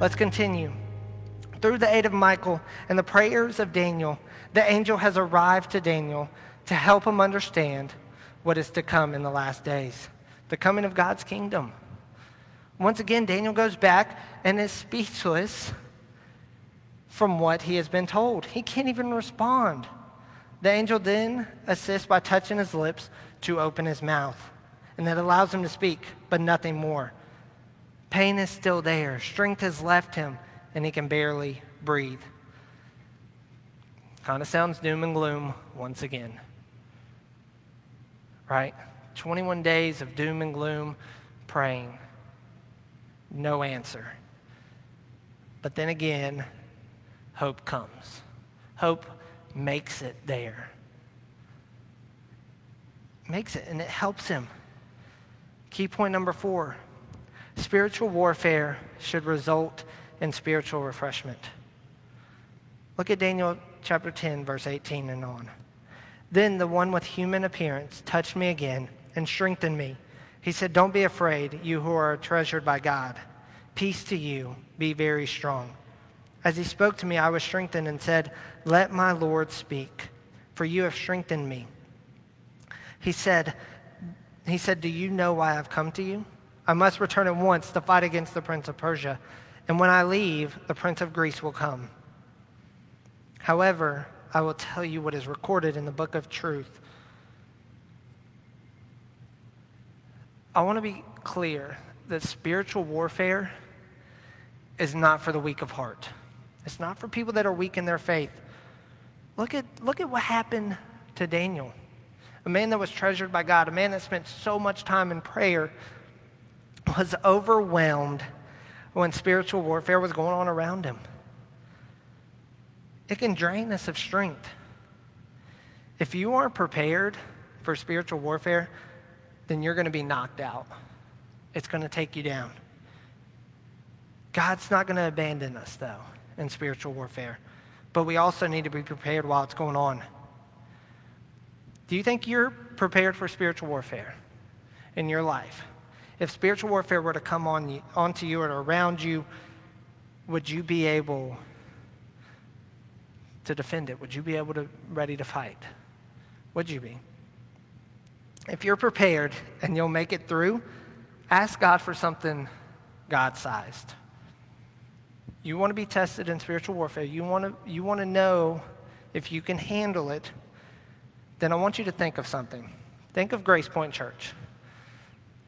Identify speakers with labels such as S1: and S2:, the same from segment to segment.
S1: Let's continue. Through the aid of Michael and the prayers of Daniel, the angel has arrived to Daniel to help him understand what is to come in the last days the coming of God's kingdom. Once again, Daniel goes back and is speechless from what he has been told. He can't even respond. The angel then assists by touching his lips to open his mouth, and that allows him to speak, but nothing more. Pain is still there, strength has left him, and he can barely breathe. Kind of sounds doom and gloom once again. Right? 21 days of doom and gloom praying. No answer. But then again, hope comes. Hope makes it there. Makes it, and it helps him. Key point number four spiritual warfare should result in spiritual refreshment. Look at Daniel chapter 10, verse 18 and on. Then the one with human appearance touched me again and strengthened me. He said, Don't be afraid, you who are treasured by God. Peace to you, be very strong. As he spoke to me, I was strengthened and said, Let my Lord speak, for you have strengthened me. He said, he said, Do you know why I've come to you? I must return at once to fight against the prince of Persia. And when I leave, the prince of Greece will come. However, I will tell you what is recorded in the book of truth. I want to be clear that spiritual warfare is not for the weak of heart. It's not for people that are weak in their faith. Look at, look at what happened to Daniel, a man that was treasured by God, a man that spent so much time in prayer, was overwhelmed when spiritual warfare was going on around him. It can drain us of strength. If you aren't prepared for spiritual warfare, then you're going to be knocked out. It's going to take you down. God's not going to abandon us, though, in spiritual warfare. But we also need to be prepared while it's going on. Do you think you're prepared for spiritual warfare in your life? If spiritual warfare were to come on you, onto you or around you, would you be able to defend it? Would you be able to ready to fight? Would you be? If you're prepared and you'll make it through, ask God for something God sized. You want to be tested in spiritual warfare. You want to, you want to know if you can handle it. Then I want you to think of something. Think of Grace Point Church.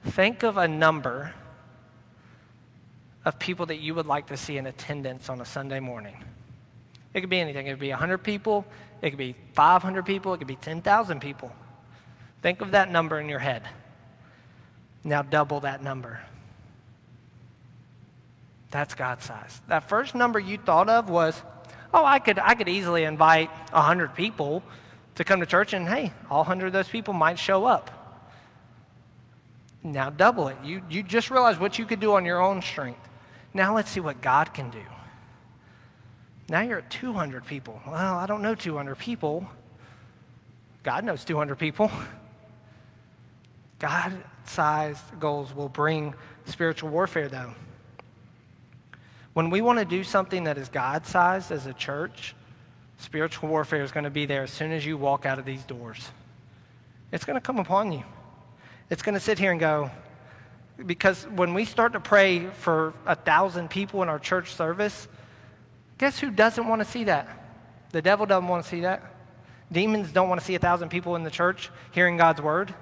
S1: Think of a number of people that you would like to see in attendance on a Sunday morning. It could be anything. It could be 100 people, it could be 500 people, it could be 10,000 people. Think of that number in your head. Now double that number. That's God size. That first number you thought of was, oh, I could, I could easily invite 100 people to come to church, and hey, all 100 of those people might show up. Now double it. You, you just realized what you could do on your own strength. Now let's see what God can do. Now you're at 200 people. Well, I don't know 200 people. God knows 200 people. God sized goals will bring spiritual warfare, though. When we want to do something that is God sized as a church, spiritual warfare is going to be there as soon as you walk out of these doors. It's going to come upon you. It's going to sit here and go, because when we start to pray for a thousand people in our church service, guess who doesn't want to see that? The devil doesn't want to see that. Demons don't want to see a thousand people in the church hearing God's word.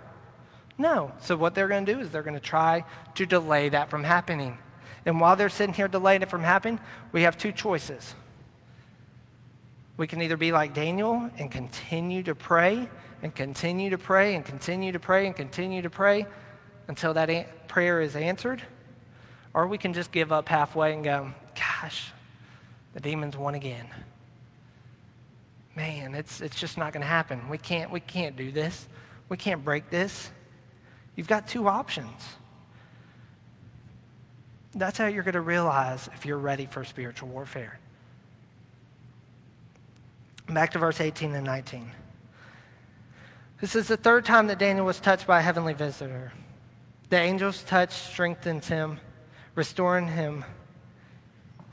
S1: No. So what they're going to do is they're going to try to delay that from happening. And while they're sitting here delaying it from happening, we have two choices. We can either be like Daniel and continue to pray and continue to pray and continue to pray and continue to pray until that prayer is answered, or we can just give up halfway and go, gosh, the demons won again. Man, it's, it's just not going to happen. We can't, we can't do this. We can't break this. You've got two options. That's how you're going to realize if you're ready for spiritual warfare. Back to verse 18 and 19. This is the third time that Daniel was touched by a heavenly visitor. The angel's touch strengthens him, restoring him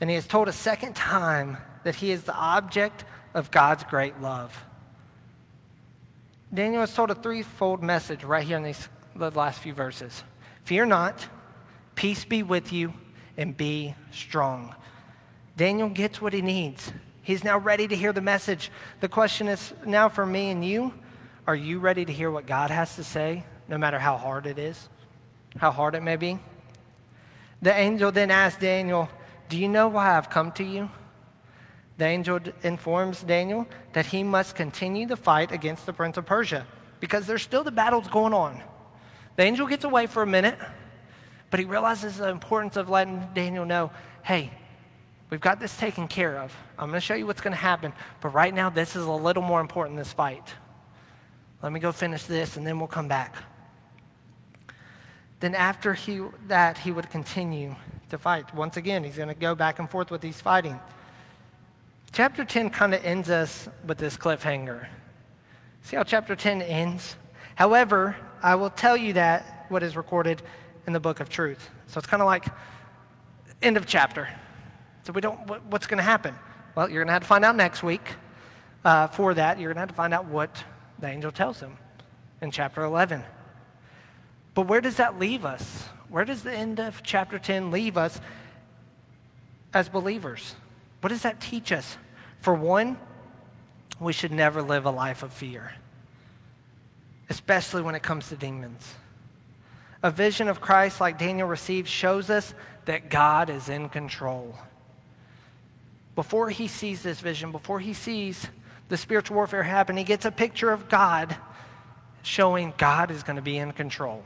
S1: And he is told a second time that he is the object of God's great love. Daniel is told a threefold message right here in these the last few verses. Fear not, peace be with you, and be strong. Daniel gets what he needs. He's now ready to hear the message. The question is now for me and you are you ready to hear what God has to say, no matter how hard it is, how hard it may be? The angel then asked Daniel, Do you know why I've come to you? The angel informs Daniel that he must continue the fight against the prince of Persia because there's still the battles going on. The angel gets away for a minute, but he realizes the importance of letting Daniel know hey, we've got this taken care of. I'm going to show you what's going to happen, but right now, this is a little more important, this fight. Let me go finish this, and then we'll come back. Then, after he, that, he would continue to fight. Once again, he's going to go back and forth with these fighting. Chapter 10 kind of ends us with this cliffhanger. See how chapter 10 ends? However, I will tell you that what is recorded in the book of truth. So it's kind of like end of chapter. So we don't, what, what's going to happen? Well, you're going to have to find out next week. Uh, for that, you're going to have to find out what the angel tells him in chapter 11. But where does that leave us? Where does the end of chapter 10 leave us as believers? What does that teach us? For one, we should never live a life of fear, especially when it comes to demons. A vision of Christ like Daniel received shows us that God is in control. Before he sees this vision, before he sees the spiritual warfare happen, he gets a picture of God showing God is going to be in control.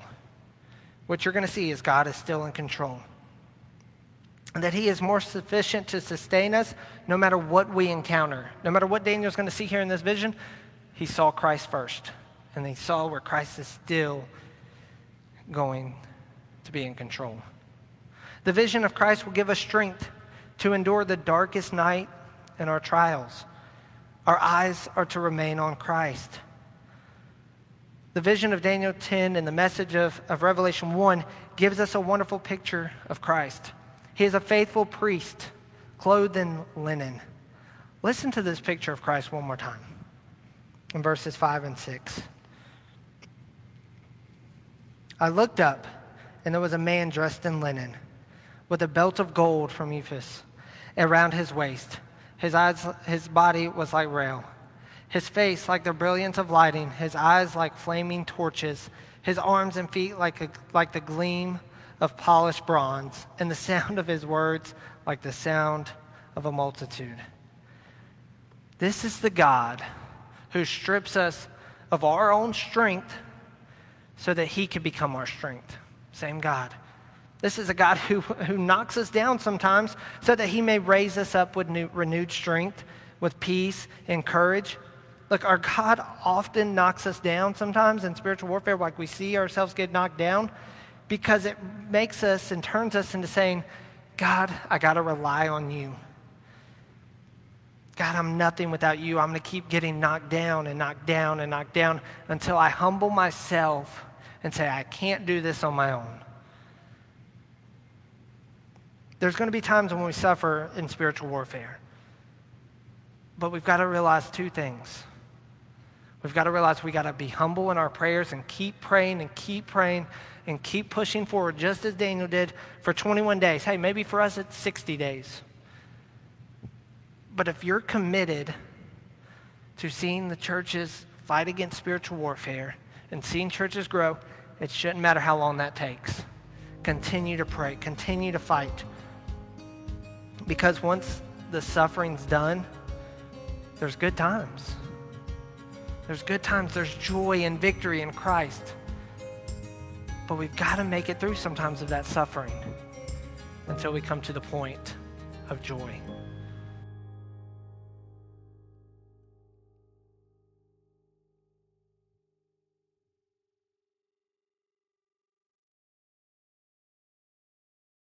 S1: What you're going to see is God is still in control and that he is more sufficient to sustain us no matter what we encounter. No matter what Daniel's going to see here in this vision, he saw Christ first. And he saw where Christ is still going to be in control. The vision of Christ will give us strength to endure the darkest night in our trials. Our eyes are to remain on Christ. The vision of Daniel 10 and the message of, of Revelation 1 gives us a wonderful picture of Christ. He is a faithful priest, clothed in linen. Listen to this picture of Christ one more time in verses 5 and 6. I looked up, and there was a man dressed in linen, with a belt of gold from Uphaz around his waist. His, eyes, his body was like beryl, his face like the brilliance of lighting, his eyes like flaming torches, his arms and feet like, a, like the gleam of polished bronze, and the sound of his words like the sound of a multitude. This is the God who strips us of our own strength so that he can become our strength. Same God. This is a God who, who knocks us down sometimes so that he may raise us up with new, renewed strength, with peace and courage. Look, our God often knocks us down sometimes in spiritual warfare, like we see ourselves get knocked down because it makes us and turns us into saying, God, I got to rely on you. God, I'm nothing without you. I'm going to keep getting knocked down and knocked down and knocked down until I humble myself and say, I can't do this on my own. There's going to be times when we suffer in spiritual warfare. But we've got to realize two things. We've got to realize we got to be humble in our prayers and keep praying and keep praying and keep pushing forward, just as Daniel did for 21 days. Hey, maybe for us it's 60 days. But if you're committed to seeing the churches fight against spiritual warfare and seeing churches grow, it shouldn't matter how long that takes. Continue to pray, continue to fight. Because once the suffering's done, there's good times. There's good times, there's joy and victory in Christ. But we've got to make it through sometimes of that suffering until we come to the point of joy.